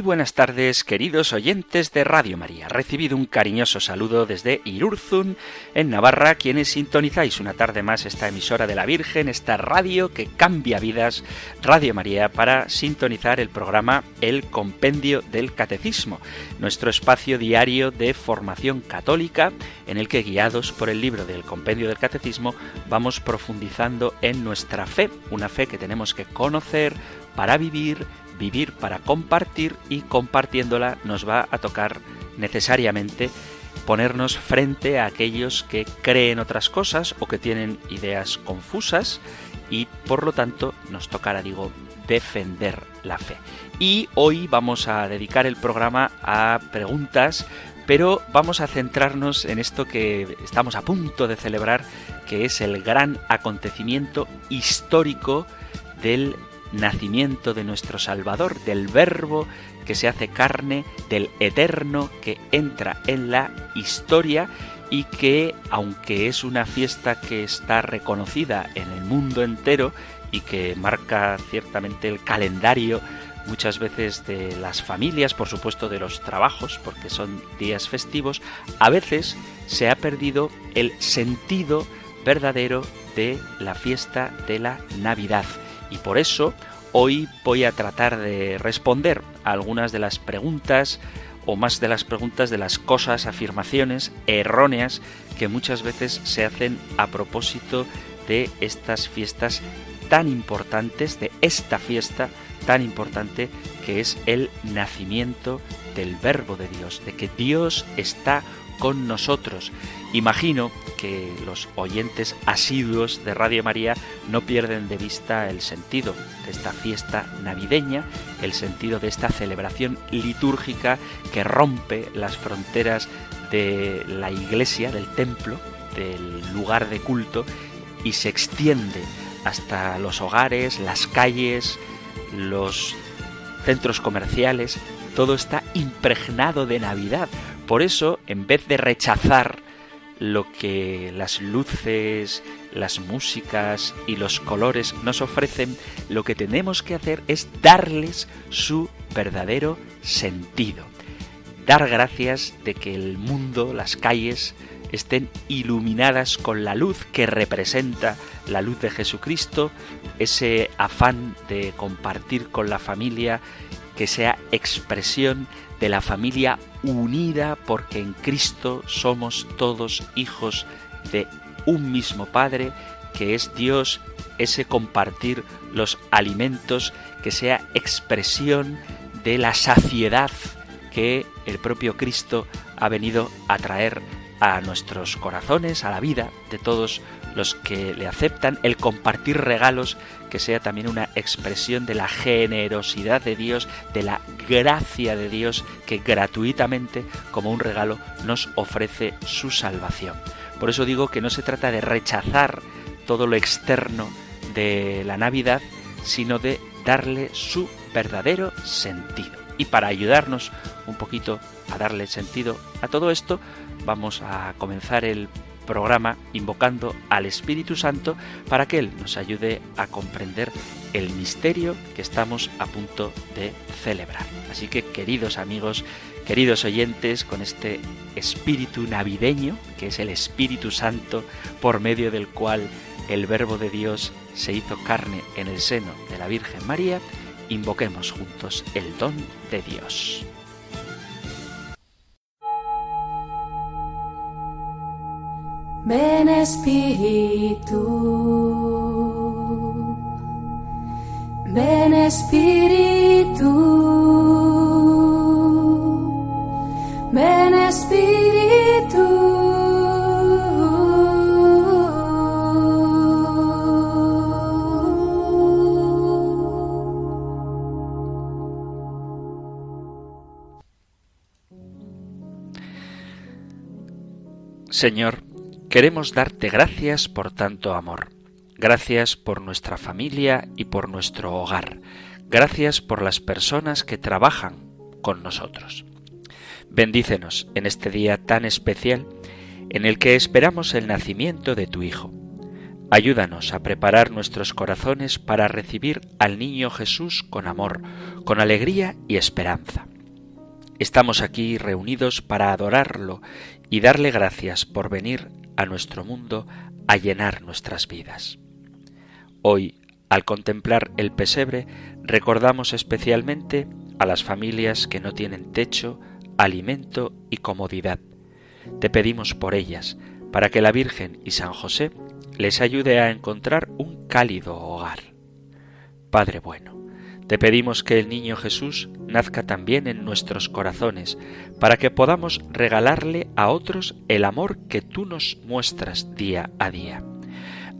Muy buenas tardes, queridos oyentes de Radio María. Recibido un cariñoso saludo desde Irurzun, en Navarra, quienes sintonizáis una tarde más esta emisora de la Virgen, esta radio que cambia vidas, Radio María, para sintonizar el programa El Compendio del Catecismo, nuestro espacio diario de formación católica, en el que, guiados por el libro del Compendio del Catecismo, vamos profundizando en nuestra fe, una fe que tenemos que conocer para vivir, vivir para compartir y compartiéndola nos va a tocar necesariamente ponernos frente a aquellos que creen otras cosas o que tienen ideas confusas y por lo tanto nos tocará, digo, defender la fe. Y hoy vamos a dedicar el programa a preguntas, pero vamos a centrarnos en esto que estamos a punto de celebrar, que es el gran acontecimiento histórico del nacimiento de nuestro Salvador, del Verbo que se hace carne, del Eterno que entra en la historia y que, aunque es una fiesta que está reconocida en el mundo entero y que marca ciertamente el calendario muchas veces de las familias, por supuesto de los trabajos, porque son días festivos, a veces se ha perdido el sentido verdadero de la fiesta de la Navidad. Y por eso hoy voy a tratar de responder a algunas de las preguntas o más de las preguntas de las cosas, afirmaciones erróneas que muchas veces se hacen a propósito de estas fiestas tan importantes, de esta fiesta tan importante que es el nacimiento del Verbo de Dios, de que Dios está con nosotros. Imagino que los oyentes asiduos de Radio María no pierden de vista el sentido de esta fiesta navideña, el sentido de esta celebración litúrgica que rompe las fronteras de la iglesia, del templo, del lugar de culto y se extiende hasta los hogares, las calles, los centros comerciales, todo está impregnado de Navidad, por eso, en vez de rechazar lo que las luces, las músicas y los colores nos ofrecen, lo que tenemos que hacer es darles su verdadero sentido. Dar gracias de que el mundo, las calles, estén iluminadas con la luz que representa la luz de Jesucristo, ese afán de compartir con la familia, que sea expresión de la familia unida porque en Cristo somos todos hijos de un mismo Padre, que es Dios, ese compartir los alimentos, que sea expresión de la saciedad que el propio Cristo ha venido a traer a nuestros corazones, a la vida de todos los que le aceptan, el compartir regalos que sea también una expresión de la generosidad de Dios, de la gracia de Dios que gratuitamente, como un regalo, nos ofrece su salvación. Por eso digo que no se trata de rechazar todo lo externo de la Navidad, sino de darle su verdadero sentido. Y para ayudarnos un poquito a darle sentido a todo esto, vamos a comenzar el programa invocando al Espíritu Santo para que Él nos ayude a comprender el misterio que estamos a punto de celebrar. Así que queridos amigos, queridos oyentes, con este espíritu navideño, que es el Espíritu Santo, por medio del cual el Verbo de Dios se hizo carne en el seno de la Virgen María, invoquemos juntos el don de Dios. Ven Espíritu, ven Espíritu, ven Espíritu. Señor, Queremos darte gracias por tanto amor. Gracias por nuestra familia y por nuestro hogar. Gracias por las personas que trabajan con nosotros. Bendícenos en este día tan especial en el que esperamos el nacimiento de tu Hijo. Ayúdanos a preparar nuestros corazones para recibir al niño Jesús con amor, con alegría y esperanza. Estamos aquí reunidos para adorarlo y darle gracias por venir a nuestro mundo a llenar nuestras vidas. Hoy, al contemplar el pesebre, recordamos especialmente a las familias que no tienen techo, alimento y comodidad. Te pedimos por ellas, para que la Virgen y San José les ayude a encontrar un cálido hogar. Padre bueno, te pedimos que el niño Jesús nazca también en nuestros corazones, para que podamos regalarle a otros el amor que tú nos muestras día a día.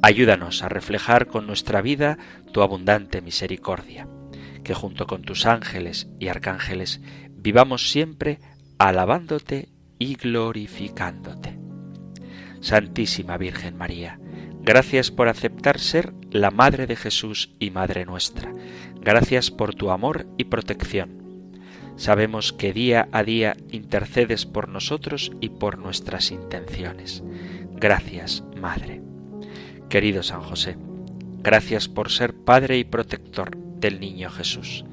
Ayúdanos a reflejar con nuestra vida tu abundante misericordia, que junto con tus ángeles y arcángeles vivamos siempre alabándote y glorificándote. Santísima Virgen María, gracias por aceptar ser la Madre de Jesús y Madre nuestra. Gracias por tu amor y protección. Sabemos que día a día intercedes por nosotros y por nuestras intenciones. Gracias, Madre. Querido San José, gracias por ser Padre y protector del niño Jesús.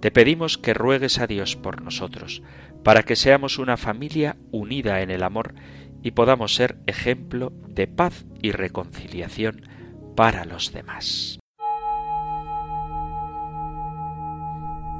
Te pedimos que ruegues a Dios por nosotros, para que seamos una familia unida en el amor y podamos ser ejemplo de paz y reconciliación para los demás.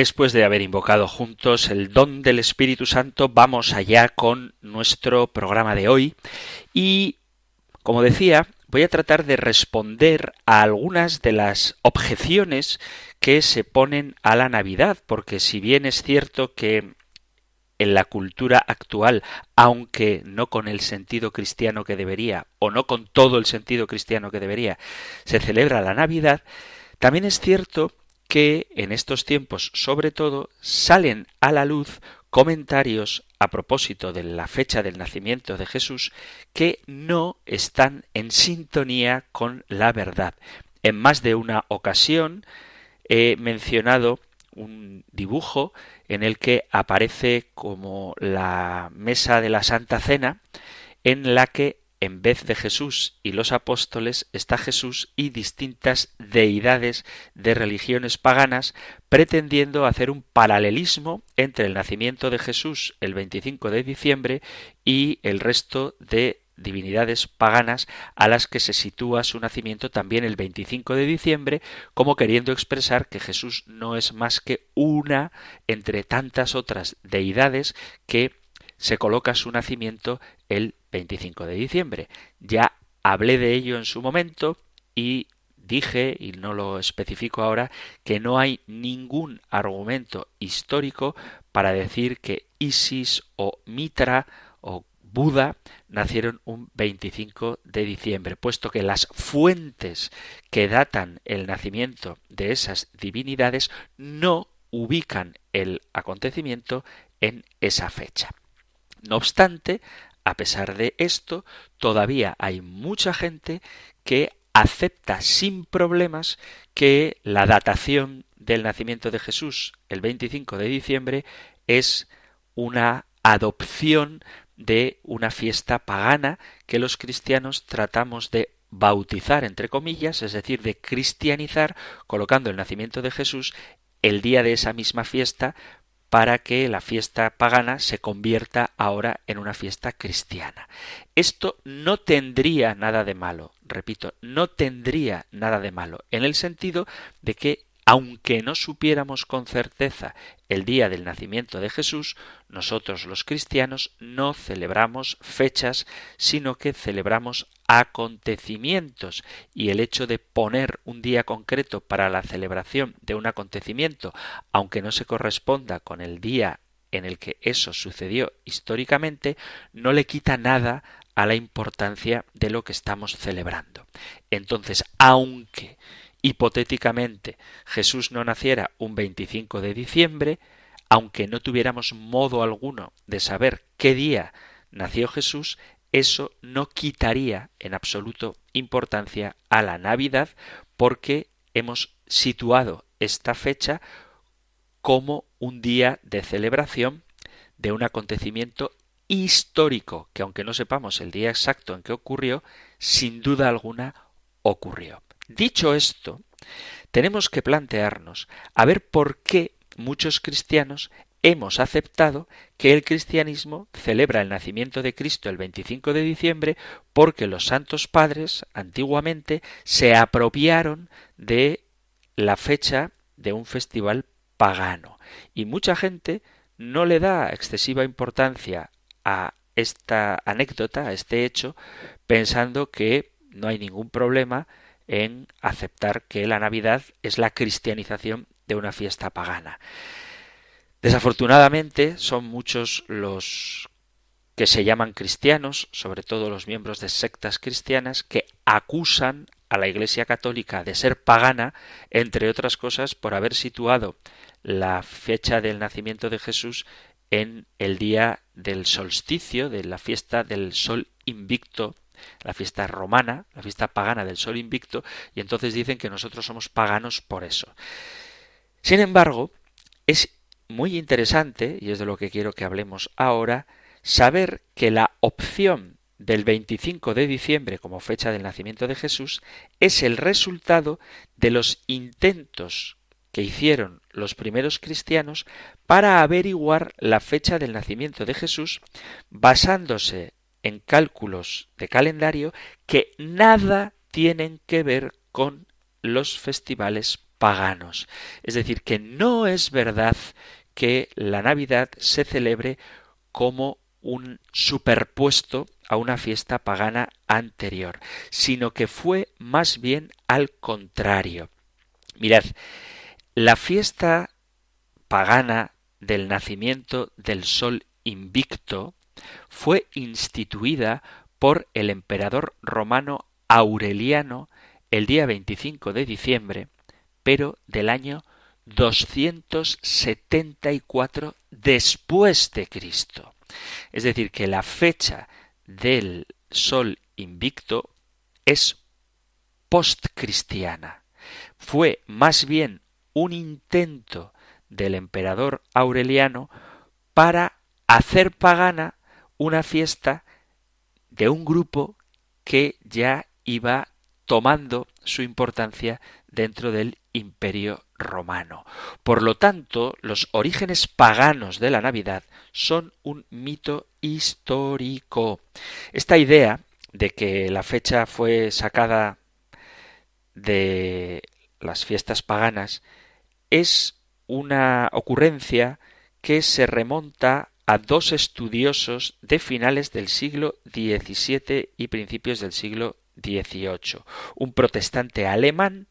Después de haber invocado juntos el don del Espíritu Santo, vamos allá con nuestro programa de hoy. Y, como decía, voy a tratar de responder a algunas de las objeciones que se ponen a la Navidad, porque si bien es cierto que en la cultura actual, aunque no con el sentido cristiano que debería, o no con todo el sentido cristiano que debería, se celebra la Navidad, también es cierto que en estos tiempos, sobre todo, salen a la luz comentarios a propósito de la fecha del nacimiento de Jesús que no están en sintonía con la verdad. En más de una ocasión he mencionado un dibujo en el que aparece como la mesa de la Santa Cena en la que en vez de Jesús y los apóstoles está Jesús y distintas deidades de religiones paganas pretendiendo hacer un paralelismo entre el nacimiento de Jesús el 25 de diciembre y el resto de divinidades paganas a las que se sitúa su nacimiento también el 25 de diciembre, como queriendo expresar que Jesús no es más que una entre tantas otras deidades que se coloca su nacimiento el 25 de diciembre. Ya hablé de ello en su momento y dije, y no lo especifico ahora, que no hay ningún argumento histórico para decir que Isis o Mitra o Buda nacieron un 25 de diciembre, puesto que las fuentes que datan el nacimiento de esas divinidades no ubican el acontecimiento en esa fecha. No obstante, a pesar de esto, todavía hay mucha gente que acepta sin problemas que la datación del nacimiento de Jesús el 25 de diciembre es una adopción de una fiesta pagana que los cristianos tratamos de bautizar entre comillas, es decir, de cristianizar, colocando el nacimiento de Jesús el día de esa misma fiesta para que la fiesta pagana se convierta ahora en una fiesta cristiana. Esto no tendría nada de malo, repito, no tendría nada de malo, en el sentido de que aunque no supiéramos con certeza el día del nacimiento de Jesús, nosotros los cristianos no celebramos fechas, sino que celebramos acontecimientos y el hecho de poner un día concreto para la celebración de un acontecimiento, aunque no se corresponda con el día en el que eso sucedió históricamente, no le quita nada a la importancia de lo que estamos celebrando. Entonces, aunque hipotéticamente Jesús no naciera un 25 de diciembre, aunque no tuviéramos modo alguno de saber qué día nació Jesús, eso no quitaría en absoluto importancia a la Navidad porque hemos situado esta fecha como un día de celebración de un acontecimiento histórico que aunque no sepamos el día exacto en que ocurrió, sin duda alguna ocurrió. Dicho esto, tenemos que plantearnos a ver por qué muchos cristianos hemos aceptado que el cristianismo celebra el nacimiento de Cristo el 25 de diciembre porque los santos padres antiguamente se apropiaron de la fecha de un festival pagano. Y mucha gente no le da excesiva importancia a esta anécdota, a este hecho, pensando que no hay ningún problema en aceptar que la Navidad es la cristianización de una fiesta pagana. Desafortunadamente son muchos los que se llaman cristianos, sobre todo los miembros de sectas cristianas, que acusan a la Iglesia Católica de ser pagana, entre otras cosas, por haber situado la fecha del nacimiento de Jesús en el día del solsticio, de la fiesta del sol invicto, la fiesta romana, la fiesta pagana del sol invicto, y entonces dicen que nosotros somos paganos por eso. Sin embargo, es muy interesante, y es de lo que quiero que hablemos ahora, saber que la opción del 25 de diciembre como fecha del nacimiento de Jesús es el resultado de los intentos que hicieron los primeros cristianos para averiguar la fecha del nacimiento de Jesús basándose en cálculos de calendario que nada tienen que ver con los festivales paganos. Es decir, que no es verdad que la Navidad se celebre como un superpuesto a una fiesta pagana anterior, sino que fue más bien al contrario. Mirad, la fiesta pagana del nacimiento del sol invicto fue instituida por el emperador romano Aureliano el día 25 de diciembre, pero del año 274 después de Cristo. Es decir, que la fecha del sol invicto es postcristiana. Fue más bien un intento del emperador Aureliano para hacer pagana una fiesta de un grupo que ya iba tomando su importancia dentro del imperio romano. Por lo tanto, los orígenes paganos de la Navidad son un mito histórico. Esta idea de que la fecha fue sacada de las fiestas paganas es una ocurrencia que se remonta a dos estudiosos de finales del siglo XVII y principios del siglo XVIII. Un protestante alemán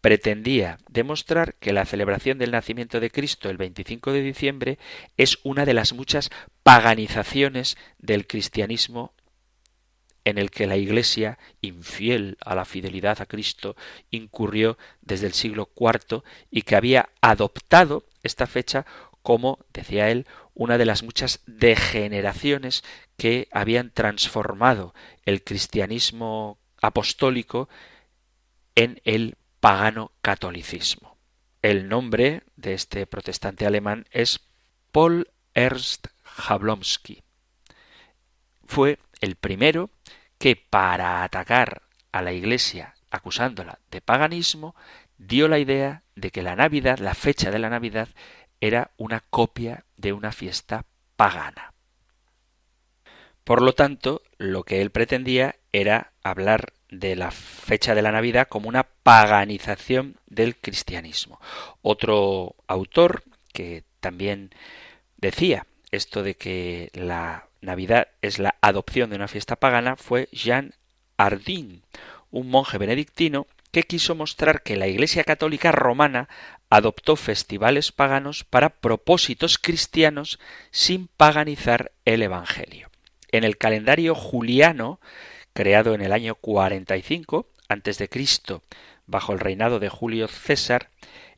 pretendía demostrar que la celebración del nacimiento de Cristo el 25 de diciembre es una de las muchas paganizaciones del cristianismo en el que la Iglesia, infiel a la fidelidad a Cristo, incurrió desde el siglo IV y que había adoptado esta fecha como, decía él, una de las muchas degeneraciones que habían transformado el cristianismo apostólico en el pagano catolicismo. El nombre de este protestante alemán es Paul Ernst Jablonski. Fue el primero que para atacar a la Iglesia acusándola de paganismo, dio la idea de que la Navidad, la fecha de la Navidad, era una copia de una fiesta pagana. Por lo tanto, lo que él pretendía era hablar de la fecha de la Navidad como una paganización del cristianismo. Otro autor que también decía esto de que la Navidad es la adopción de una fiesta pagana fue Jean Ardín, un monje benedictino que quiso mostrar que la Iglesia Católica romana adoptó festivales paganos para propósitos cristianos sin paganizar el Evangelio. En el calendario juliano, creado en el año 45 antes de Cristo, bajo el reinado de Julio César,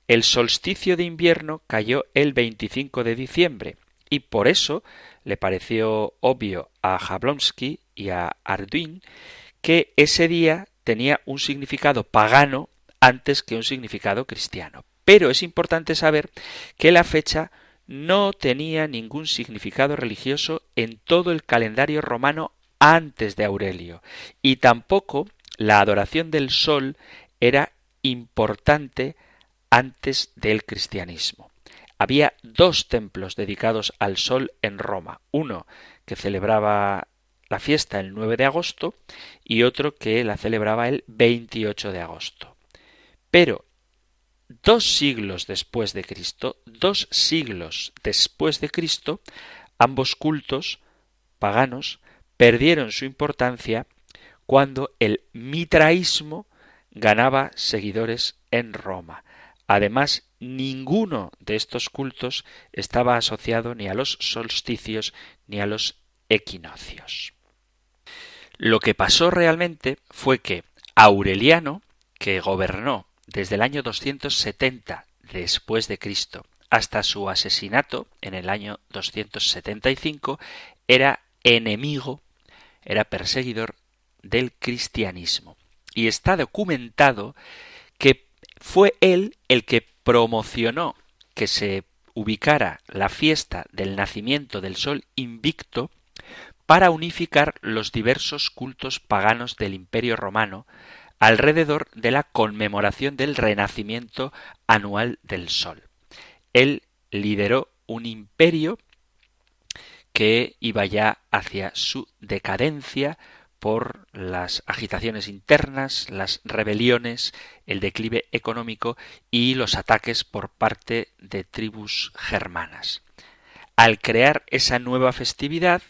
el solsticio de invierno cayó el 25 de diciembre y por eso le pareció obvio a Jablonski y a Arduin que ese día tenía un significado pagano antes que un significado cristiano. Pero es importante saber que la fecha no tenía ningún significado religioso en todo el calendario romano antes de Aurelio, y tampoco la adoración del sol era importante antes del cristianismo. Había dos templos dedicados al sol en Roma, uno que celebraba la fiesta el 9 de agosto y otro que la celebraba el 28 de agosto. Pero dos siglos después de Cristo, dos siglos después de Cristo, ambos cultos paganos perdieron su importancia cuando el mitraísmo ganaba seguidores en Roma. Además, ninguno de estos cultos estaba asociado ni a los solsticios ni a los equinoccios. Lo que pasó realmente fue que Aureliano, que gobernó desde el año 270 después de Cristo hasta su asesinato en el año 275, era enemigo, era perseguidor del cristianismo. Y está documentado que fue él el que promocionó que se ubicara la fiesta del nacimiento del sol invicto para unificar los diversos cultos paganos del Imperio romano alrededor de la conmemoración del renacimiento anual del Sol. Él lideró un imperio que iba ya hacia su decadencia por las agitaciones internas, las rebeliones, el declive económico y los ataques por parte de tribus germanas. Al crear esa nueva festividad,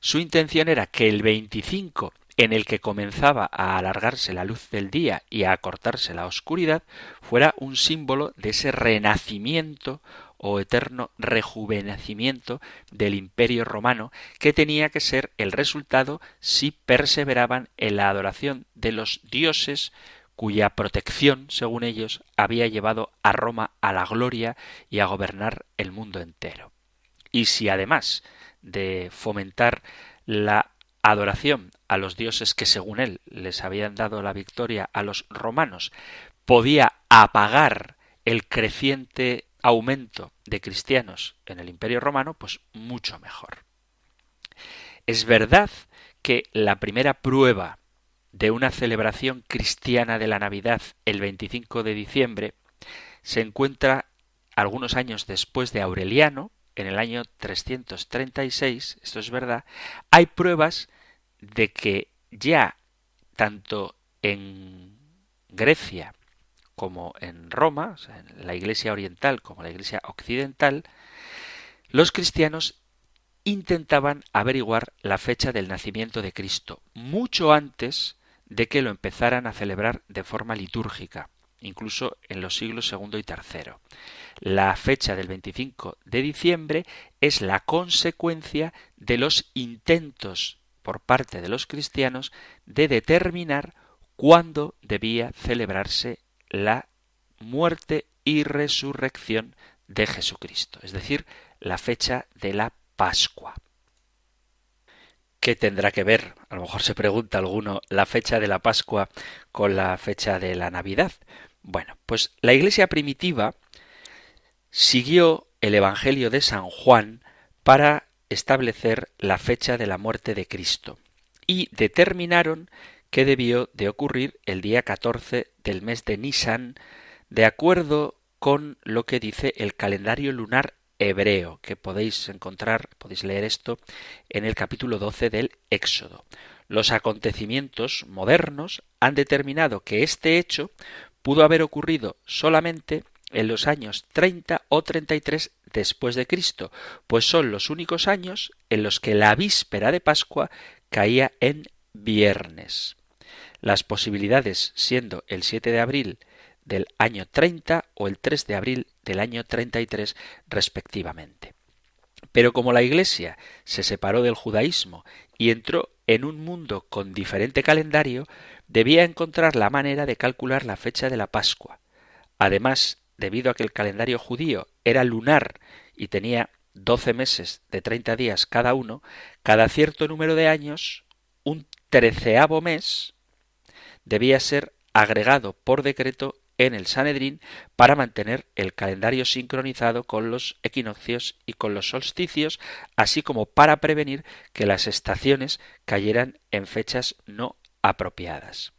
su intención era que el 25, en el que comenzaba a alargarse la luz del día y a acortarse la oscuridad, fuera un símbolo de ese renacimiento o eterno rejuvenecimiento del imperio romano que tenía que ser el resultado si perseveraban en la adoración de los dioses cuya protección, según ellos, había llevado a Roma a la gloria y a gobernar el mundo entero. Y si además de fomentar la adoración a los dioses que según él les habían dado la victoria a los romanos, podía apagar el creciente aumento de cristianos en el Imperio romano, pues mucho mejor. Es verdad que la primera prueba de una celebración cristiana de la Navidad el 25 de diciembre se encuentra algunos años después de Aureliano, en el año 336, esto es verdad, hay pruebas de que ya tanto en Grecia como en Roma, en la Iglesia oriental como la Iglesia occidental, los cristianos intentaban averiguar la fecha del nacimiento de Cristo mucho antes de que lo empezaran a celebrar de forma litúrgica, incluso en los siglos segundo y tercero. La fecha del 25 de diciembre es la consecuencia de los intentos por parte de los cristianos de determinar cuándo debía celebrarse la muerte y resurrección de Jesucristo, es decir, la fecha de la Pascua. ¿Qué tendrá que ver? A lo mejor se pregunta alguno la fecha de la Pascua con la fecha de la Navidad. Bueno, pues la Iglesia primitiva siguió el Evangelio de San Juan para establecer la fecha de la muerte de Cristo y determinaron que debió de ocurrir el día 14 del mes de Nisan de acuerdo con lo que dice el calendario lunar hebreo, que podéis encontrar, podéis leer esto en el capítulo 12 del Éxodo. Los acontecimientos modernos han determinado que este hecho pudo haber ocurrido solamente en los años 30 o 33 después de Cristo, pues son los únicos años en los que la víspera de Pascua caía en viernes. las posibilidades siendo el 7 de abril del año 30 o el 3 de abril del año 33 respectivamente. Pero como la Iglesia se separó del judaísmo y entró en un mundo con diferente calendario, debía encontrar la manera de calcular la fecha de la Pascua. Además, debido a que el calendario judío era lunar y tenía doce meses de treinta días cada uno, cada cierto número de años, un treceavo mes debía ser agregado por decreto en el Sanedrín para mantener el calendario sincronizado con los equinoccios y con los solsticios, así como para prevenir que las estaciones cayeran en fechas no apropiadas.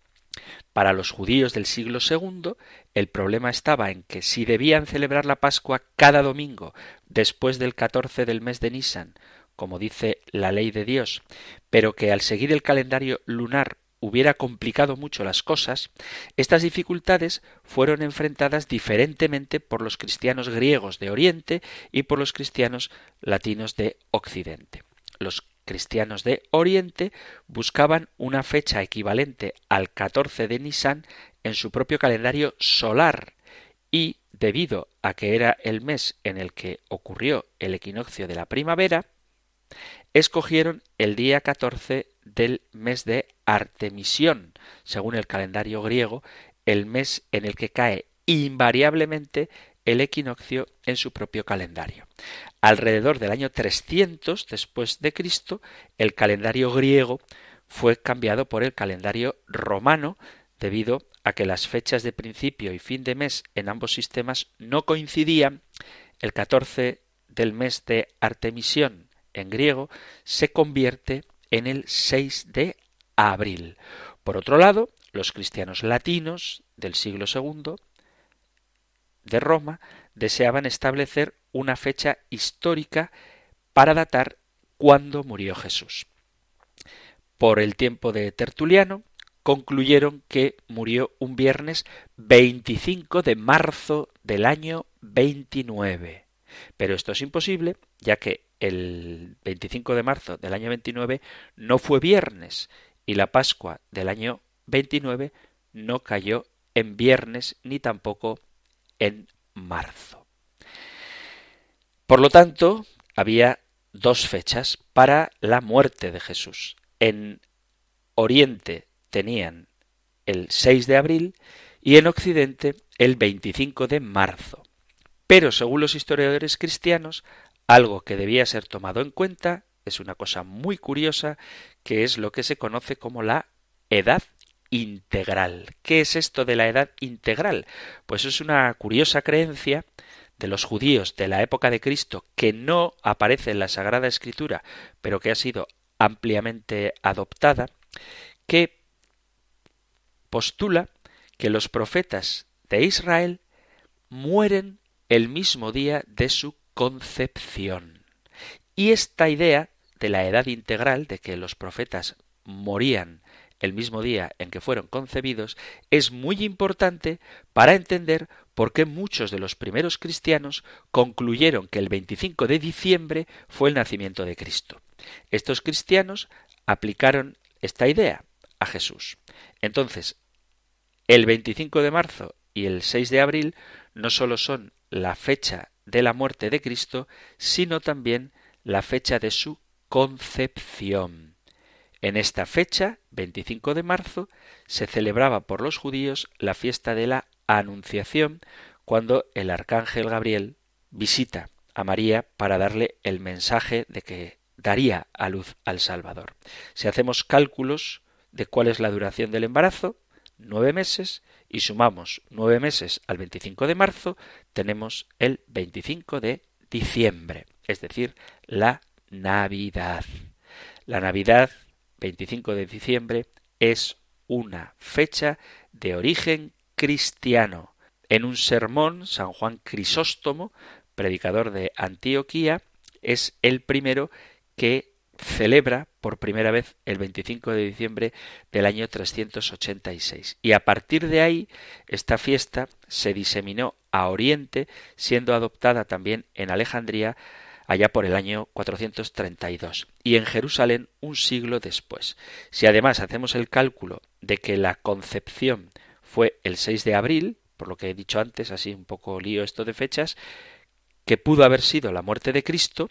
Para los judíos del siglo II, el problema estaba en que si debían celebrar la Pascua cada domingo después del 14 del mes de Nisan, como dice la ley de Dios, pero que al seguir el calendario lunar hubiera complicado mucho las cosas, estas dificultades fueron enfrentadas diferentemente por los cristianos griegos de Oriente y por los cristianos latinos de Occidente. Los cristianos de Oriente buscaban una fecha equivalente al 14 de Nisan en su propio calendario solar y, debido a que era el mes en el que ocurrió el equinoccio de la primavera, escogieron el día 14 del mes de Artemisión, según el calendario griego, el mes en el que cae invariablemente el equinoccio en su propio calendario. Alrededor del año 300 después de Cristo, el calendario griego fue cambiado por el calendario romano debido a que las fechas de principio y fin de mes en ambos sistemas no coincidían. El 14 del mes de Artemisión en griego se convierte en el 6 de abril. Por otro lado, los cristianos latinos del siglo II de Roma deseaban establecer una fecha histórica para datar cuándo murió Jesús. Por el tiempo de Tertuliano, concluyeron que murió un viernes 25 de marzo del año 29. Pero esto es imposible, ya que el 25 de marzo del año 29 no fue viernes y la Pascua del año 29 no cayó en viernes ni tampoco en marzo. Por lo tanto, había dos fechas para la muerte de Jesús. En Oriente tenían el 6 de abril y en Occidente el 25 de marzo. Pero según los historiadores cristianos, algo que debía ser tomado en cuenta es una cosa muy curiosa, que es lo que se conoce como la edad integral. ¿Qué es esto de la edad integral? Pues es una curiosa creencia de los judíos de la época de Cristo que no aparece en la Sagrada Escritura, pero que ha sido ampliamente adoptada, que postula que los profetas de Israel mueren el mismo día de su concepción. Y esta idea de la edad integral, de que los profetas morían el mismo día en que fueron concebidos, es muy importante para entender por qué muchos de los primeros cristianos concluyeron que el 25 de diciembre fue el nacimiento de Cristo. Estos cristianos aplicaron esta idea a Jesús. Entonces, el 25 de marzo y el 6 de abril no solo son la fecha de la muerte de Cristo, sino también la fecha de su concepción. En esta fecha, 25 de marzo, se celebraba por los judíos la fiesta de la Anunciación, cuando el arcángel Gabriel visita a María para darle el mensaje de que daría a luz al Salvador. Si hacemos cálculos de cuál es la duración del embarazo, nueve meses, y sumamos nueve meses al 25 de marzo, tenemos el 25 de diciembre, es decir, la Navidad. La Navidad, 25 de diciembre, es una fecha de origen cristiano. En un sermón, San Juan Crisóstomo, predicador de Antioquía, es el primero que celebra por primera vez el 25 de diciembre del año 386. Y a partir de ahí, esta fiesta se diseminó a Oriente, siendo adoptada también en Alejandría allá por el año 432 y en Jerusalén un siglo después. Si además hacemos el cálculo de que la concepción fue el 6 de abril, por lo que he dicho antes, así un poco lío esto de fechas, que pudo haber sido la muerte de Cristo,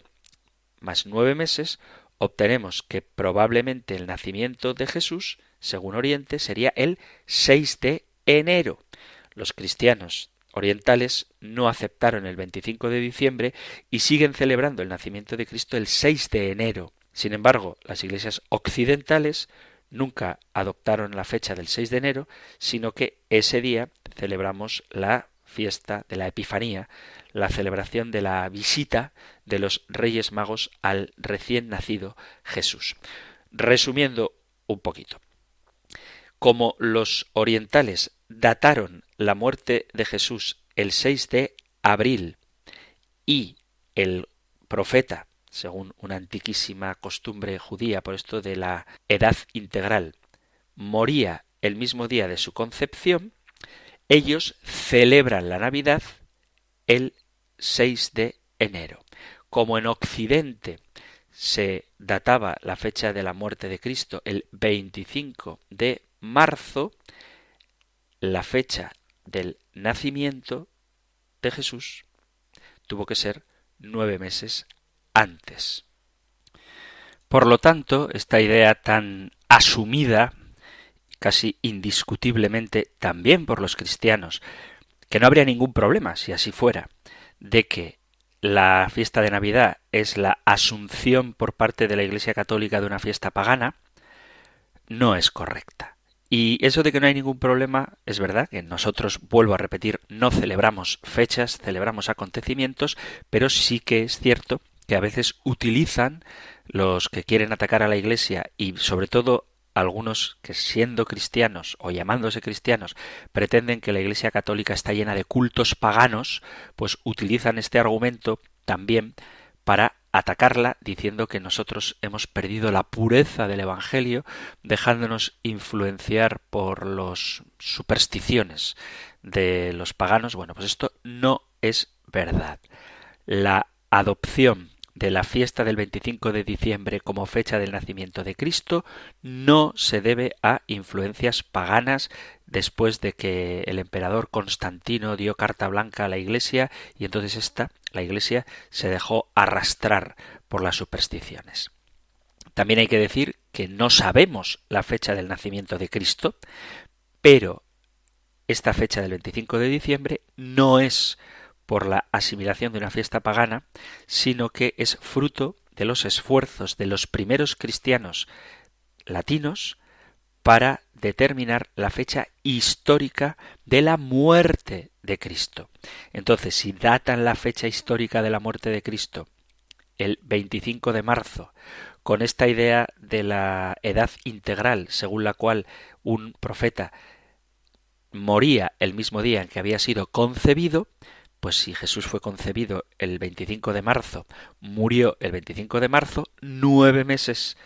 más nueve meses, obtenemos que probablemente el nacimiento de Jesús, según Oriente, sería el 6 de enero. Los cristianos orientales no aceptaron el 25 de diciembre y siguen celebrando el nacimiento de Cristo el 6 de enero. Sin embargo, las iglesias occidentales nunca adoptaron la fecha del 6 de enero, sino que ese día celebramos la fiesta de la Epifanía, la celebración de la visita de los Reyes Magos al recién nacido Jesús. Resumiendo un poquito. Como los orientales dataron la muerte de Jesús el 6 de abril y el profeta, según una antiquísima costumbre judía por esto de la edad integral, moría el mismo día de su concepción, ellos celebran la Navidad el 6 de enero. Como en Occidente se databa la fecha de la muerte de Cristo el 25 de marzo, la fecha del nacimiento de Jesús tuvo que ser nueve meses antes. Por lo tanto, esta idea tan asumida, casi indiscutiblemente también por los cristianos, que no habría ningún problema si así fuera, de que la fiesta de Navidad es la asunción por parte de la Iglesia Católica de una fiesta pagana, no es correcta. Y eso de que no hay ningún problema es verdad, que nosotros, vuelvo a repetir, no celebramos fechas, celebramos acontecimientos, pero sí que es cierto que a veces utilizan los que quieren atacar a la Iglesia y sobre todo algunos que siendo cristianos o llamándose cristianos pretenden que la Iglesia Católica está llena de cultos paganos, pues utilizan este argumento también para atacarla diciendo que nosotros hemos perdido la pureza del Evangelio dejándonos influenciar por las supersticiones de los paganos. Bueno, pues esto no es verdad. La adopción de la fiesta del 25 de diciembre como fecha del nacimiento de Cristo no se debe a influencias paganas después de que el emperador Constantino dio carta blanca a la Iglesia y entonces esta, la Iglesia, se dejó arrastrar por las supersticiones. También hay que decir que no sabemos la fecha del nacimiento de Cristo, pero esta fecha del 25 de diciembre no es por la asimilación de una fiesta pagana, sino que es fruto de los esfuerzos de los primeros cristianos latinos para determinar la fecha histórica de la muerte de Cristo. Entonces, si datan la fecha histórica de la muerte de Cristo el 25 de marzo, con esta idea de la edad integral, según la cual un profeta moría el mismo día en que había sido concebido, pues si Jesús fue concebido el 25 de marzo, murió el 25 de marzo, nueve meses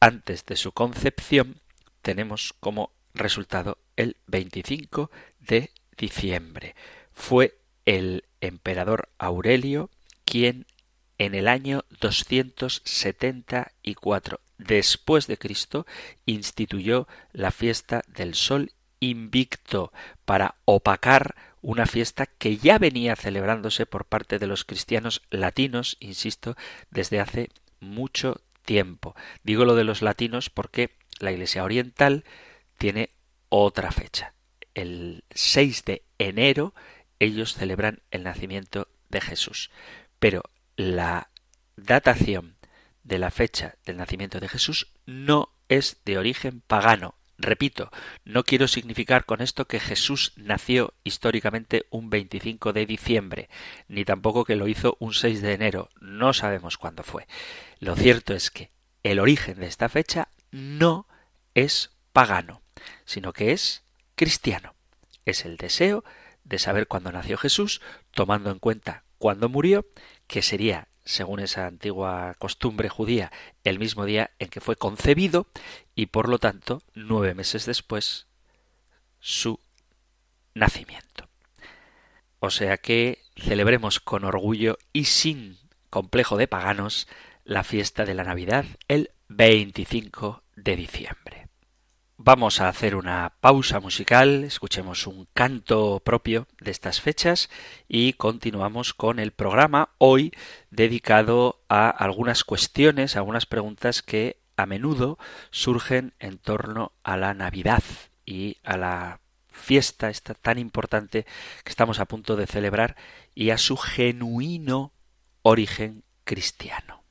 antes de su concepción, tenemos como resultado el 25 de diciembre. Fue el emperador Aurelio quien en el año 274 después de Cristo instituyó la fiesta del sol invicto para opacar una fiesta que ya venía celebrándose por parte de los cristianos latinos, insisto, desde hace mucho tiempo. Digo lo de los latinos porque la Iglesia Oriental tiene otra fecha. El 6 de enero ellos celebran el nacimiento de Jesús. Pero la datación de la fecha del nacimiento de Jesús no es de origen pagano, Repito, no quiero significar con esto que Jesús nació históricamente un 25 de diciembre, ni tampoco que lo hizo un 6 de enero, no sabemos cuándo fue. Lo cierto es que el origen de esta fecha no es pagano, sino que es cristiano. Es el deseo de saber cuándo nació Jesús, tomando en cuenta cuándo murió, que sería según esa antigua costumbre judía, el mismo día en que fue concebido y por lo tanto nueve meses después su nacimiento. O sea que celebremos con orgullo y sin complejo de paganos la fiesta de la Navidad el 25 de diciembre. Vamos a hacer una pausa musical, escuchemos un canto propio de estas fechas y continuamos con el programa hoy dedicado a algunas cuestiones, algunas preguntas que a menudo surgen en torno a la Navidad y a la fiesta esta tan importante que estamos a punto de celebrar y a su genuino origen cristiano.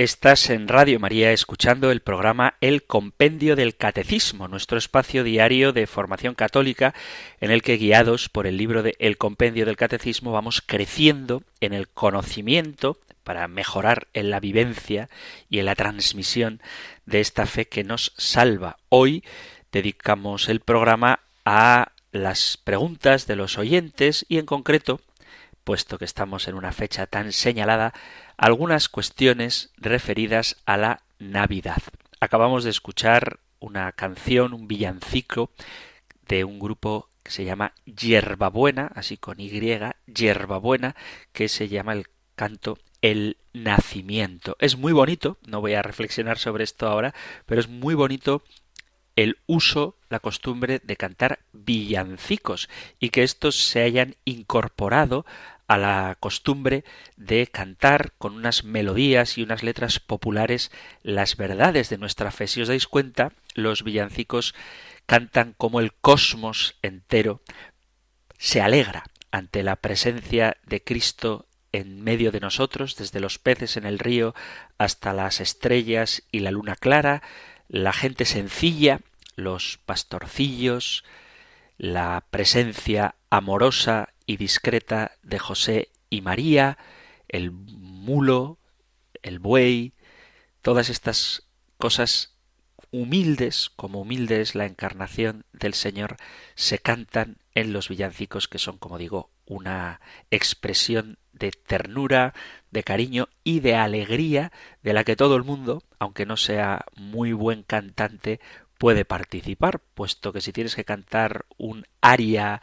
Estás en Radio María escuchando el programa El Compendio del Catecismo, nuestro espacio diario de formación católica en el que guiados por el libro de El Compendio del Catecismo vamos creciendo en el conocimiento para mejorar en la vivencia y en la transmisión de esta fe que nos salva. Hoy dedicamos el programa a las preguntas de los oyentes y en concreto puesto que estamos en una fecha tan señalada, algunas cuestiones referidas a la Navidad. Acabamos de escuchar una canción, un villancico de un grupo que se llama Yerbabuena, así con Y, Yerbabuena, que se llama el canto El Nacimiento. Es muy bonito, no voy a reflexionar sobre esto ahora, pero es muy bonito el uso, la costumbre de cantar villancicos y que estos se hayan incorporado a la costumbre de cantar con unas melodías y unas letras populares las verdades de nuestra fe. Si os dais cuenta, los villancicos cantan como el cosmos entero se alegra ante la presencia de Cristo en medio de nosotros, desde los peces en el río hasta las estrellas y la luna clara, la gente sencilla, los pastorcillos, la presencia amorosa y discreta de José y María, el mulo, el buey, todas estas cosas humildes, como humilde es la encarnación del Señor, se cantan en los villancicos que son, como digo, una expresión de ternura, de cariño y de alegría de la que todo el mundo, aunque no sea muy buen cantante, puede participar, puesto que si tienes que cantar un aria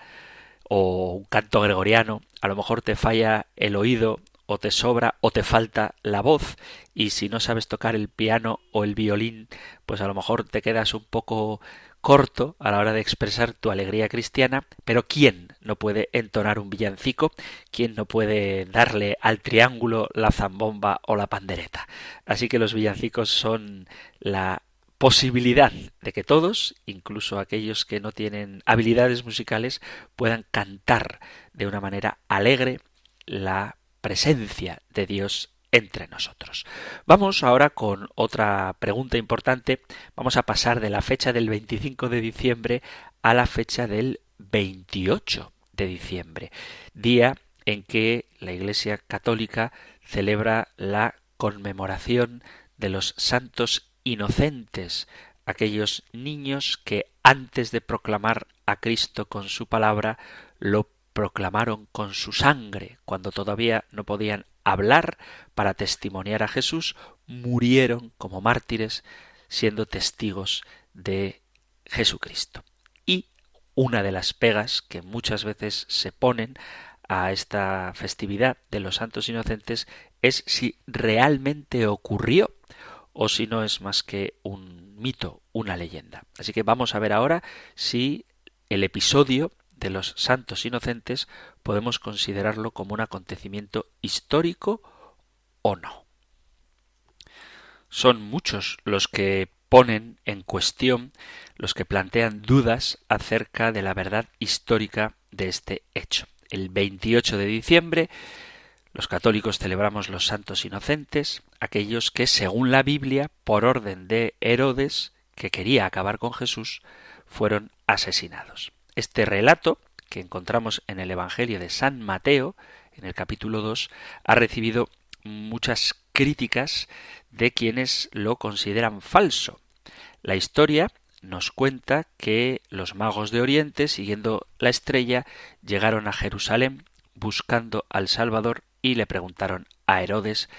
o un canto gregoriano, a lo mejor te falla el oído o te sobra o te falta la voz y si no sabes tocar el piano o el violín, pues a lo mejor te quedas un poco corto a la hora de expresar tu alegría cristiana, pero ¿quién no puede entonar un villancico? ¿Quién no puede darle al triángulo la zambomba o la pandereta? Así que los villancicos son la posibilidad de que todos, incluso aquellos que no tienen habilidades musicales, puedan cantar de una manera alegre la presencia de Dios entre nosotros. Vamos ahora con otra pregunta importante. Vamos a pasar de la fecha del 25 de diciembre a la fecha del 28 de diciembre, día en que la Iglesia Católica celebra la conmemoración de los santos inocentes, aquellos niños que antes de proclamar a Cristo con su palabra, lo proclamaron con su sangre, cuando todavía no podían hablar para testimoniar a Jesús, murieron como mártires siendo testigos de Jesucristo. Y una de las pegas que muchas veces se ponen a esta festividad de los santos inocentes es si realmente ocurrió o si no es más que un mito, una leyenda. Así que vamos a ver ahora si el episodio de los santos inocentes podemos considerarlo como un acontecimiento histórico o no. Son muchos los que ponen en cuestión, los que plantean dudas acerca de la verdad histórica de este hecho. El 28 de diciembre los católicos celebramos los santos inocentes, aquellos que, según la Biblia, por orden de Herodes, que quería acabar con Jesús, fueron asesinados. Este relato, que encontramos en el Evangelio de San Mateo, en el capítulo 2, ha recibido muchas críticas de quienes lo consideran falso. La historia nos cuenta que los magos de Oriente, siguiendo la estrella, llegaron a Jerusalén buscando al Salvador y le preguntaron a Herodes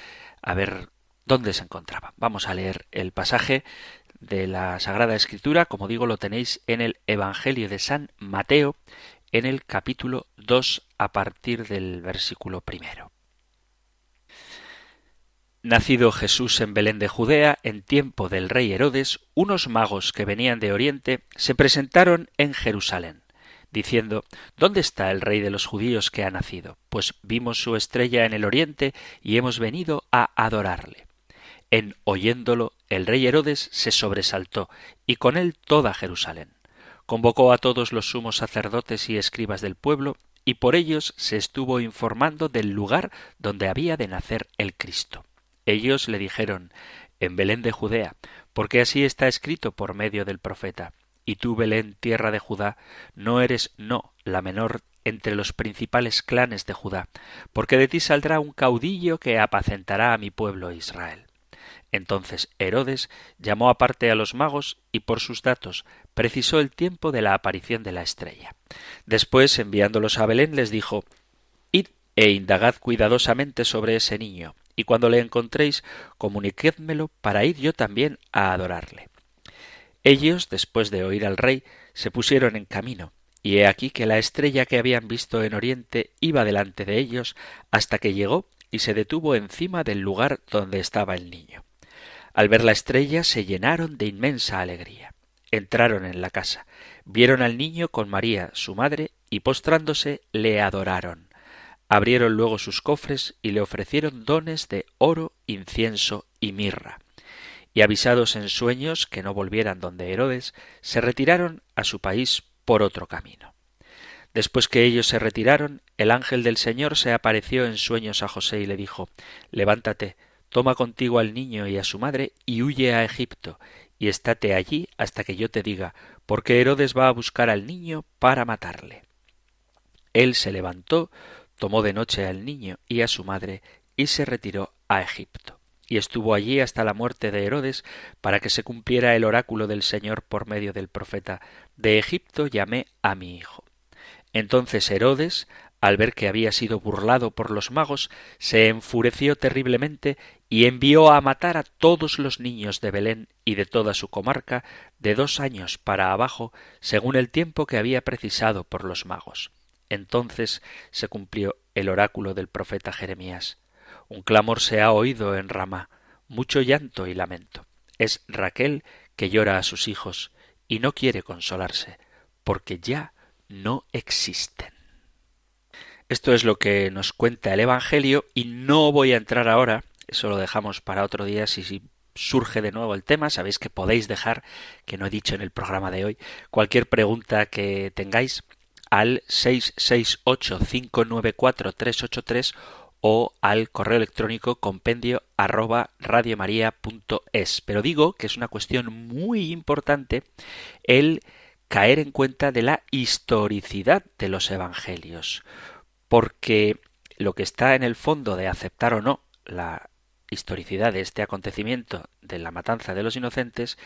a ver dónde se encontraba. Vamos a leer el pasaje de la Sagrada Escritura, como digo, lo tenéis en el Evangelio de San Mateo, en el capítulo 2, a partir del versículo primero. Nacido Jesús en Belén de Judea, en tiempo del rey Herodes, unos magos que venían de Oriente se presentaron en Jerusalén diciendo ¿Dónde está el rey de los judíos que ha nacido? Pues vimos su estrella en el oriente y hemos venido a adorarle. En oyéndolo, el rey Herodes se sobresaltó, y con él toda Jerusalén. Convocó a todos los sumos sacerdotes y escribas del pueblo, y por ellos se estuvo informando del lugar donde había de nacer el Cristo. Ellos le dijeron en Belén de Judea, porque así está escrito por medio del profeta. Y tú, Belén, tierra de Judá, no eres no la menor entre los principales clanes de Judá, porque de ti saldrá un caudillo que apacentará a mi pueblo Israel. Entonces Herodes llamó aparte a los magos y por sus datos precisó el tiempo de la aparición de la estrella. Después, enviándolos a Belén, les dijo Id e indagad cuidadosamente sobre ese niño, y cuando le encontréis, comuniquédmelo para ir yo también a adorarle. Ellos, después de oír al rey, se pusieron en camino, y he aquí que la estrella que habían visto en oriente iba delante de ellos hasta que llegó y se detuvo encima del lugar donde estaba el niño. Al ver la estrella se llenaron de inmensa alegría. Entraron en la casa, vieron al niño con María, su madre, y postrándose le adoraron. Abrieron luego sus cofres y le ofrecieron dones de oro, incienso y mirra. Y avisados en sueños que no volvieran donde Herodes, se retiraron a su país por otro camino. Después que ellos se retiraron, el ángel del Señor se apareció en sueños a José y le dijo Levántate, toma contigo al niño y a su madre y huye a Egipto, y estate allí hasta que yo te diga, porque Herodes va a buscar al niño para matarle. Él se levantó, tomó de noche al niño y a su madre, y se retiró a Egipto. Y estuvo allí hasta la muerte de Herodes, para que se cumpliera el oráculo del Señor por medio del profeta De Egipto llamé a mi hijo. Entonces Herodes, al ver que había sido burlado por los magos, se enfureció terriblemente y envió a matar a todos los niños de Belén y de toda su comarca de dos años para abajo, según el tiempo que había precisado por los magos. Entonces se cumplió el oráculo del profeta Jeremías. Un clamor se ha oído en Ramá, mucho llanto y lamento. Es Raquel que llora a sus hijos y no quiere consolarse, porque ya no existen. Esto es lo que nos cuenta el Evangelio y no voy a entrar ahora, eso lo dejamos para otro día si, surge de nuevo el tema, sabéis que podéis dejar, que no he dicho en el programa de hoy, cualquier pregunta que tengáis al 668-594-383 o al correo electrónico compendio arroba radiomaria.es. Pero digo que es una cuestión muy importante el caer en cuenta de la historicidad de los evangelios porque lo que está en el fondo de aceptar o no la historicidad de este acontecimiento de la matanza de los inocentes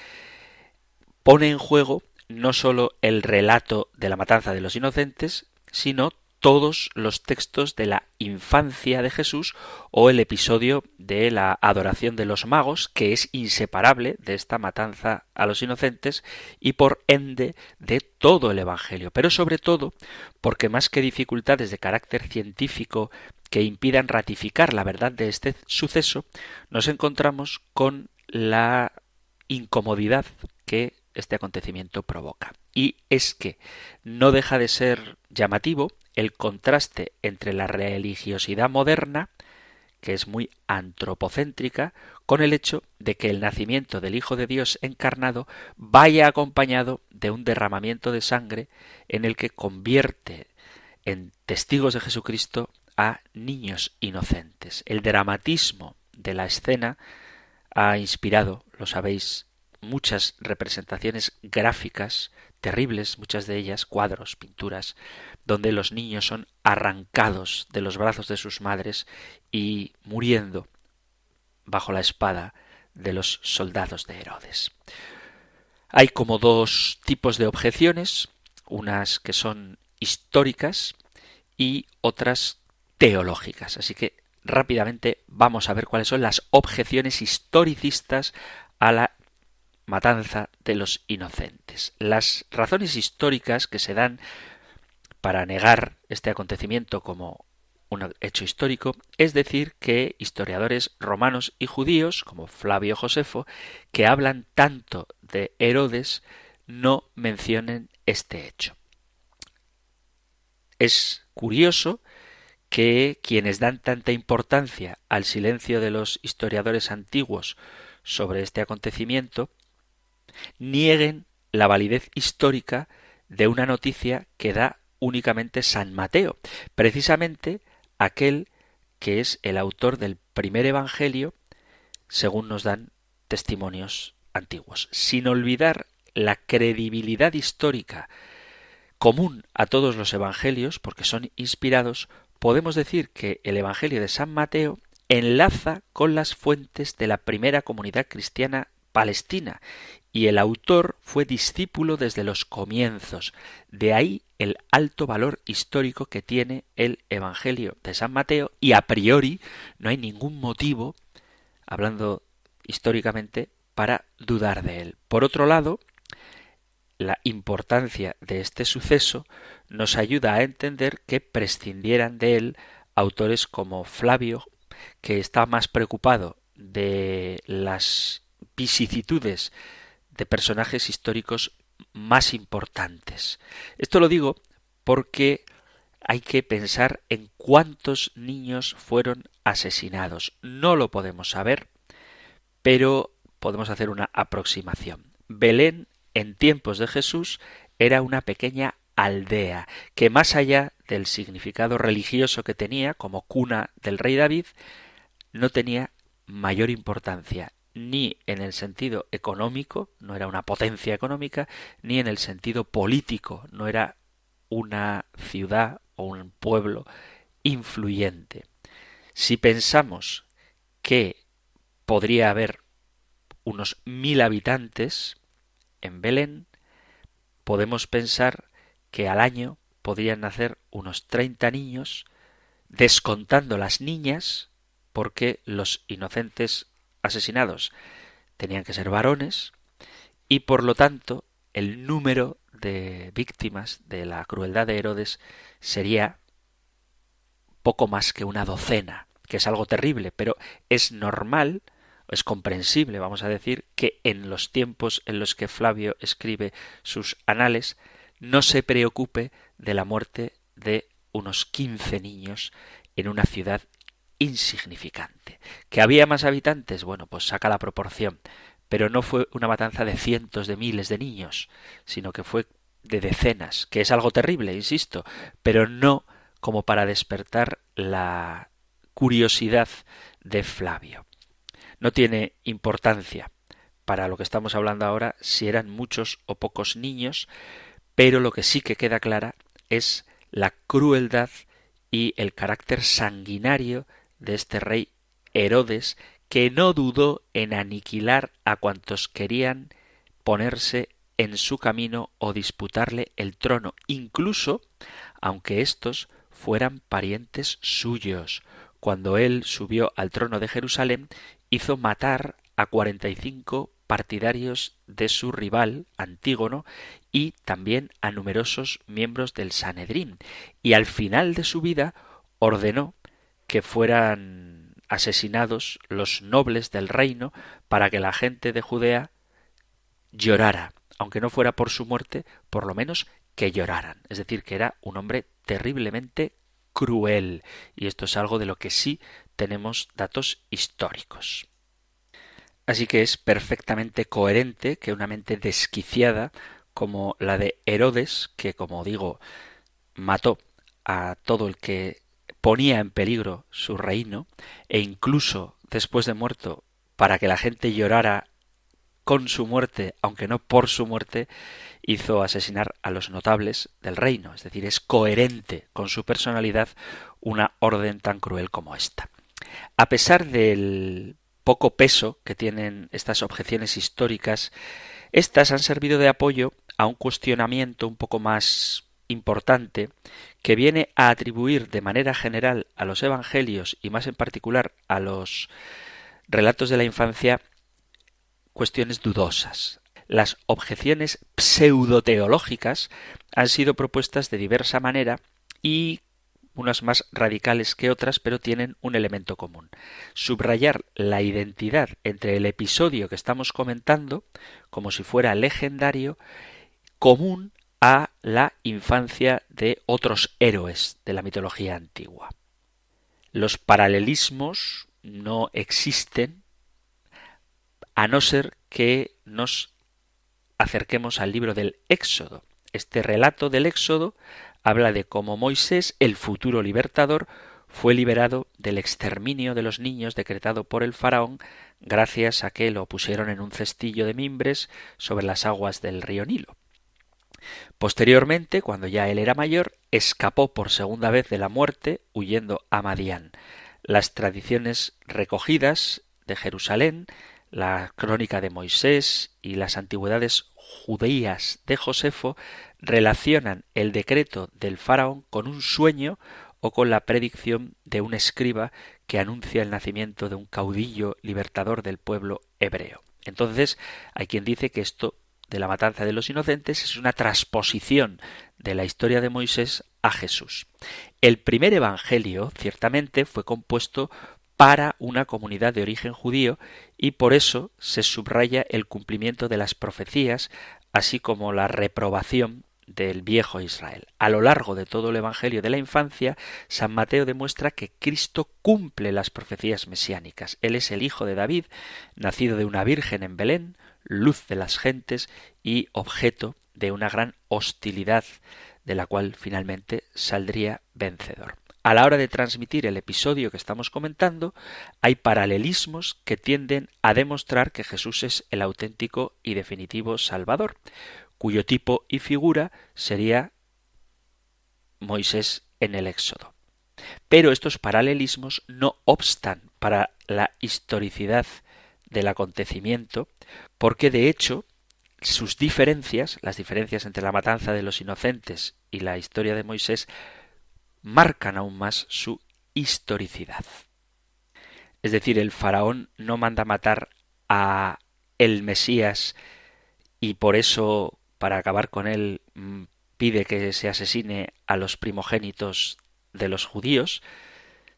pone en juego no sólo el relato de la matanza de los inocentes, sino todos los textos de la infancia de Jesús o el episodio de la adoración de los magos, que es inseparable de esta matanza a los inocentes y por ende de todo el Evangelio, pero sobre todo porque más que dificultades de carácter científico que impidan ratificar la verdad de este suceso, nos encontramos con la incomodidad que este acontecimiento provoca. Y es que no deja de ser llamativo el contraste entre la religiosidad moderna, que es muy antropocéntrica, con el hecho de que el nacimiento del Hijo de Dios encarnado vaya acompañado de un derramamiento de sangre en el que convierte en testigos de Jesucristo a niños inocentes. El dramatismo de la escena ha inspirado, lo sabéis, muchas representaciones gráficas terribles, muchas de ellas cuadros, pinturas, donde los niños son arrancados de los brazos de sus madres y muriendo bajo la espada de los soldados de Herodes. Hay como dos tipos de objeciones, unas que son históricas y otras teológicas. Así que rápidamente vamos a ver cuáles son las objeciones historicistas a la matanza de los inocentes. Las razones históricas que se dan para negar este acontecimiento como un hecho histórico, es decir, que historiadores romanos y judíos, como Flavio Josefo, que hablan tanto de Herodes, no mencionen este hecho. Es curioso que quienes dan tanta importancia al silencio de los historiadores antiguos sobre este acontecimiento nieguen la validez histórica de una noticia que da únicamente San Mateo, precisamente aquel que es el autor del primer Evangelio, según nos dan testimonios antiguos, sin olvidar la credibilidad histórica común a todos los evangelios, porque son inspirados, podemos decir que el Evangelio de San Mateo enlaza con las fuentes de la primera comunidad cristiana palestina y el autor fue discípulo desde los comienzos. De ahí el alto valor histórico que tiene el Evangelio de San Mateo y a priori no hay ningún motivo, hablando históricamente, para dudar de él. Por otro lado, la importancia de este suceso nos ayuda a entender que prescindieran de él autores como Flavio, que está más preocupado de las vicisitudes de personajes históricos más importantes. Esto lo digo porque hay que pensar en cuántos niños fueron asesinados. No lo podemos saber, pero podemos hacer una aproximación. Belén, en tiempos de Jesús, era una pequeña aldea que más allá del significado religioso que tenía como cuna del rey David, no tenía mayor importancia ni en el sentido económico, no era una potencia económica, ni en el sentido político, no era una ciudad o un pueblo influyente. Si pensamos que podría haber unos mil habitantes en Belén, podemos pensar que al año podrían nacer unos treinta niños, descontando las niñas, porque los inocentes asesinados tenían que ser varones y por lo tanto el número de víctimas de la crueldad de Herodes sería poco más que una docena, que es algo terrible, pero es normal, es comprensible, vamos a decir, que en los tiempos en los que Flavio escribe sus anales no se preocupe de la muerte de unos quince niños en una ciudad insignificante. ¿Que había más habitantes? Bueno, pues saca la proporción. Pero no fue una matanza de cientos de miles de niños, sino que fue de decenas, que es algo terrible, insisto, pero no como para despertar la curiosidad de Flavio. No tiene importancia para lo que estamos hablando ahora si eran muchos o pocos niños, pero lo que sí que queda clara es la crueldad y el carácter sanguinario de este rey Herodes, que no dudó en aniquilar a cuantos querían ponerse en su camino o disputarle el trono, incluso aunque éstos fueran parientes suyos. Cuando él subió al trono de Jerusalén, hizo matar a cuarenta y cinco partidarios de su rival Antígono y también a numerosos miembros del Sanedrín, y al final de su vida ordenó que fueran asesinados los nobles del reino para que la gente de Judea llorara, aunque no fuera por su muerte, por lo menos que lloraran. Es decir, que era un hombre terriblemente cruel. Y esto es algo de lo que sí tenemos datos históricos. Así que es perfectamente coherente que una mente desquiciada como la de Herodes, que como digo, mató a todo el que ponía en peligro su reino e incluso después de muerto para que la gente llorara con su muerte, aunque no por su muerte, hizo asesinar a los notables del reino. Es decir, es coherente con su personalidad una orden tan cruel como esta. A pesar del poco peso que tienen estas objeciones históricas, estas han servido de apoyo a un cuestionamiento un poco más importante que viene a atribuir de manera general a los evangelios y más en particular a los relatos de la infancia cuestiones dudosas. Las objeciones pseudoteológicas han sido propuestas de diversa manera y unas más radicales que otras, pero tienen un elemento común. Subrayar la identidad entre el episodio que estamos comentando, como si fuera legendario, común a la infancia de otros héroes de la mitología antigua. Los paralelismos no existen a no ser que nos acerquemos al libro del Éxodo. Este relato del Éxodo habla de cómo Moisés, el futuro libertador, fue liberado del exterminio de los niños decretado por el faraón gracias a que lo pusieron en un cestillo de mimbres sobre las aguas del río Nilo. Posteriormente, cuando ya él era mayor, escapó por segunda vez de la muerte huyendo a Madián. Las tradiciones recogidas de Jerusalén, la crónica de Moisés y las antigüedades judías de Josefo relacionan el decreto del faraón con un sueño o con la predicción de un escriba que anuncia el nacimiento de un caudillo libertador del pueblo hebreo. Entonces, hay quien dice que esto de la matanza de los inocentes es una transposición de la historia de Moisés a Jesús. El primer evangelio, ciertamente, fue compuesto para una comunidad de origen judío y por eso se subraya el cumplimiento de las profecías, así como la reprobación del viejo Israel. A lo largo de todo el Evangelio de la infancia, San Mateo demuestra que Cristo cumple las profecías mesiánicas. Él es el hijo de David, nacido de una virgen en Belén, luz de las gentes y objeto de una gran hostilidad de la cual finalmente saldría vencedor. A la hora de transmitir el episodio que estamos comentando, hay paralelismos que tienden a demostrar que Jesús es el auténtico y definitivo Salvador, cuyo tipo y figura sería Moisés en el Éxodo. Pero estos paralelismos no obstan para la historicidad del acontecimiento, porque de hecho sus diferencias, las diferencias entre la matanza de los inocentes y la historia de Moisés, marcan aún más su historicidad. Es decir, el faraón no manda matar a el Mesías y por eso, para acabar con él, mm, pide que se asesine a los primogénitos de los judíos,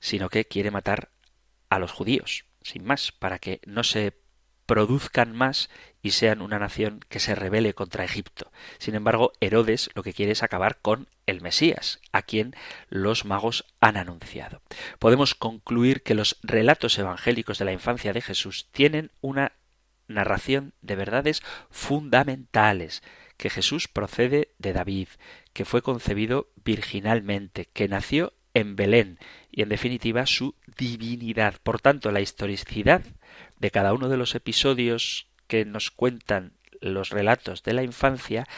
sino que quiere matar a los judíos sin más, para que no se produzcan más y sean una nación que se rebele contra Egipto. Sin embargo, Herodes lo que quiere es acabar con el Mesías, a quien los magos han anunciado. Podemos concluir que los relatos evangélicos de la infancia de Jesús tienen una narración de verdades fundamentales, que Jesús procede de David, que fue concebido virginalmente, que nació en Belén y en definitiva su divinidad. Por tanto, la historicidad de cada uno de los episodios que nos cuentan los relatos de la infancia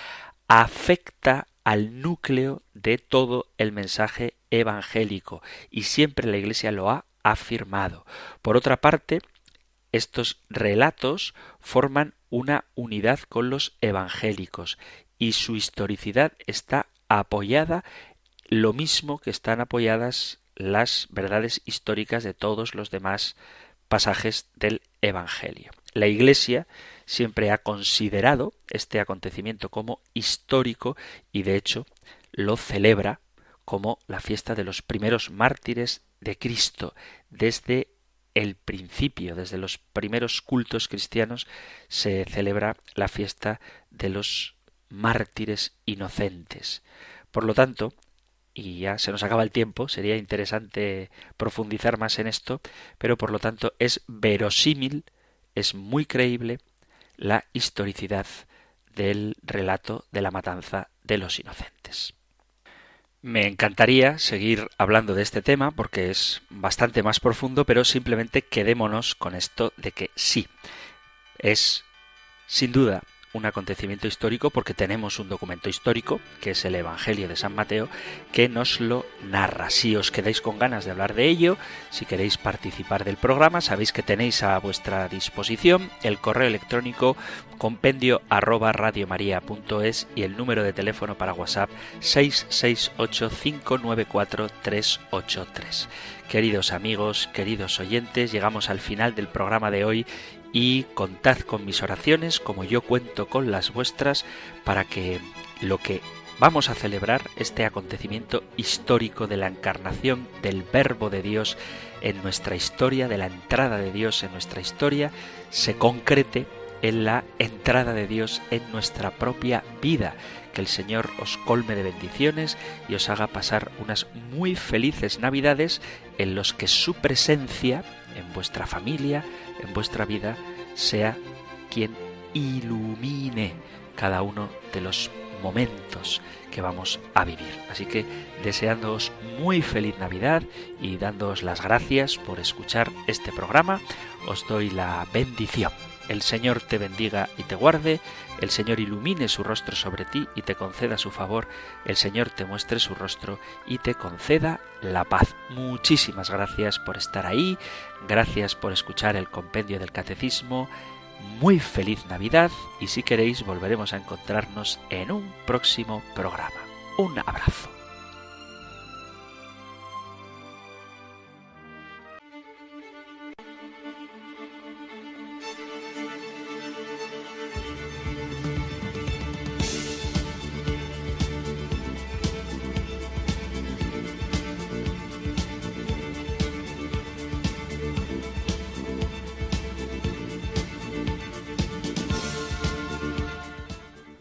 afecta al núcleo de todo el mensaje evangélico y siempre la Iglesia lo ha afirmado. Por otra parte, estos relatos forman una unidad con los evangélicos y su historicidad está apoyada lo mismo que están apoyadas las verdades históricas de todos los demás pasajes del Evangelio. La Iglesia siempre ha considerado este acontecimiento como histórico y de hecho lo celebra como la fiesta de los primeros mártires de Cristo. Desde el principio, desde los primeros cultos cristianos, se celebra la fiesta de los mártires inocentes. Por lo tanto, y ya se nos acaba el tiempo, sería interesante profundizar más en esto, pero por lo tanto es verosímil, es muy creíble la historicidad del relato de la matanza de los inocentes. Me encantaría seguir hablando de este tema porque es bastante más profundo, pero simplemente quedémonos con esto de que sí, es sin duda un acontecimiento histórico porque tenemos un documento histórico, que es el Evangelio de San Mateo, que nos lo narra. Si os quedáis con ganas de hablar de ello, si queréis participar del programa, sabéis que tenéis a vuestra disposición el correo electrónico compendio arroba radiomaria.es y el número de teléfono para WhatsApp 668 594 383. Queridos amigos, queridos oyentes, llegamos al final del programa de hoy y contad con mis oraciones como yo cuento con las vuestras para que lo que vamos a celebrar, este acontecimiento histórico de la encarnación del Verbo de Dios en nuestra historia, de la entrada de Dios en nuestra historia, se concrete en la entrada de Dios en nuestra propia vida. Que el Señor os colme de bendiciones y os haga pasar unas muy felices Navidades en los que su presencia en vuestra familia, en vuestra vida, sea quien ilumine cada uno de los momentos que vamos a vivir. Así que deseándoos muy feliz Navidad y dándoos las gracias por escuchar este programa, os doy la bendición. El Señor te bendiga y te guarde, el Señor ilumine su rostro sobre ti y te conceda su favor, el Señor te muestre su rostro y te conceda la paz. Muchísimas gracias por estar ahí, gracias por escuchar el compendio del catecismo, muy feliz Navidad y si queréis volveremos a encontrarnos en un próximo programa. Un abrazo.